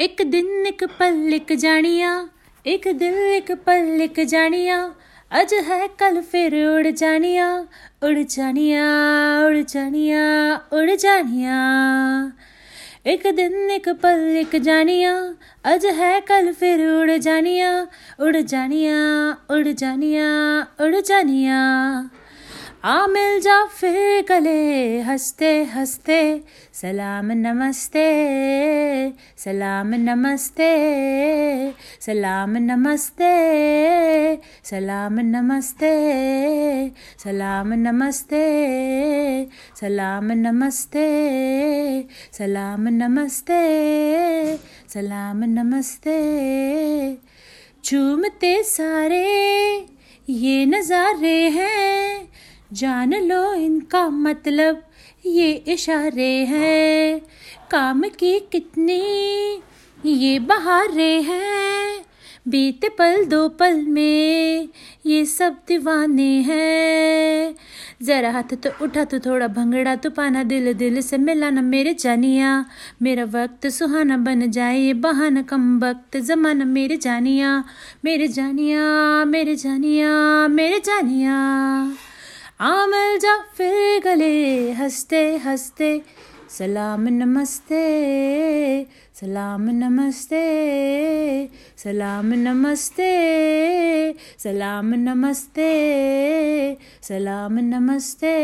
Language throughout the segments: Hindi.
ਇੱਕ ਦਿਨ ਇੱਕ ਪਲ ਇੱਕ ਜਾਣੀਆਂ ਇੱਕ ਦਿਲ ਇੱਕ ਪਲ ਇੱਕ ਜਾਣੀਆਂ ਅੱਜ ਹੈ ਕੱਲ ਫਿਰ ਉੜ ਜਾਣੀਆਂ ਉੜ ਜਾਣੀਆਂ ਉੜ ਜਾਣੀਆਂ ਉੜ ਜਾਣੀਆਂ ਇੱਕ ਦਿਨ ਇੱਕ ਪਲ ਇੱਕ ਜਾਣੀਆਂ ਅੱਜ ਹੈ ਕੱਲ ਫਿਰ ਉੜ ਜਾਣੀਆਂ ਉੜ ਜਾਣੀਆਂ ਉੜ ਜਾਣੀਆਂ ਉੜ ਜਾਣੀਆਂ आ मिल जा फिर गले हंसते हंसते सलाम नमस्ते सलाम नमस्ते सलाम नमस्ते सलाम नमस्ते सलाम नमस्ते सलाम नमस्ते सलाम नमस्ते सलाम नमस्ते। चूमते सारे ये नज़ारे हैं जान लो इनका मतलब ये इशारे हैं। काम की कितनी, ये बहारे हैं। बीते पल दो पल में ये सब दीवाने हैं। जरा हाथ तो उठा तो थोड़ा भंगड़ा तो पाना दिल दिल से मिलाना मेरे जानिया। मेरा वक्त सुहाना बन जाए ये बहाना कम वक्त, जमाना मेरे जानिया। मेरे जानिया मेरे जानिया मेरे जानिया। आमल जा फिर गले, हँसते हँसते। सलाम नमस्ते सलाम नमस्ते सलाम नमस्ते सलाम नमस्ते सलाम नमस्ते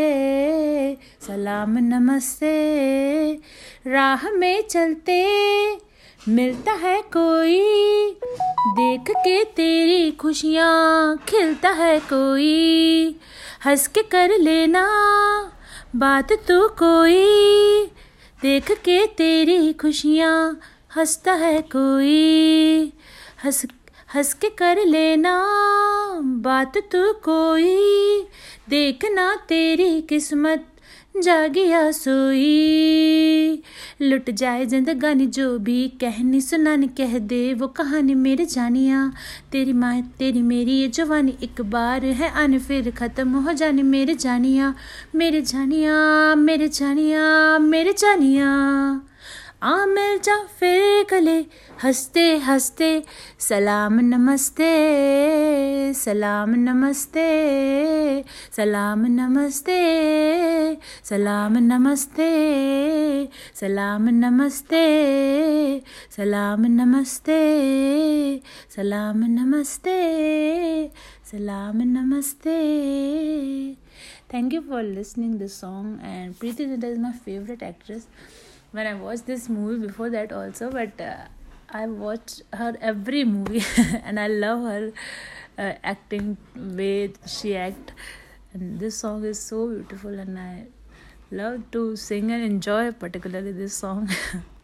सलाम नमस्ते। राह में चलते मिलता है कोई, देख के तेरी खुशियाँ खिलता है कोई। हंस के कर लेना। बात तो कोई, देख के तेरी खुशियाँ हंसता है कोई। हंस हंस के कर लेना, बात तो कोई देखना तेरी किस्मत। जागिया सोई। लुट जाए जिंदगानी जो भी, कहनी सुनानी कह दे। वो कहानी मेरे जानिया। तेरी माँ, तेरी मेरी ये जवानी एक बार है, आने फिर ख़त्म हो जाने मेरे जानिया। मेरे जानिया मेरे जानिया मेरे जानिया। आ मिल जा फिर गले हँसते हँसते सलाम नमस्ते सलाम नमस्ते सलाम नमस्ते सलाम नमस्ते सलाम नमस्ते सलाम नमस्ते सलाम नमस्ते सलाम नमस्ते Thank you for listening this song and Preeti Zinta is my favorite actress. When I watched this movie before that also, but uh, I watched her every movie and I love her uh, acting way she act. And this song is so beautiful and I love to sing and enjoy particularly this song.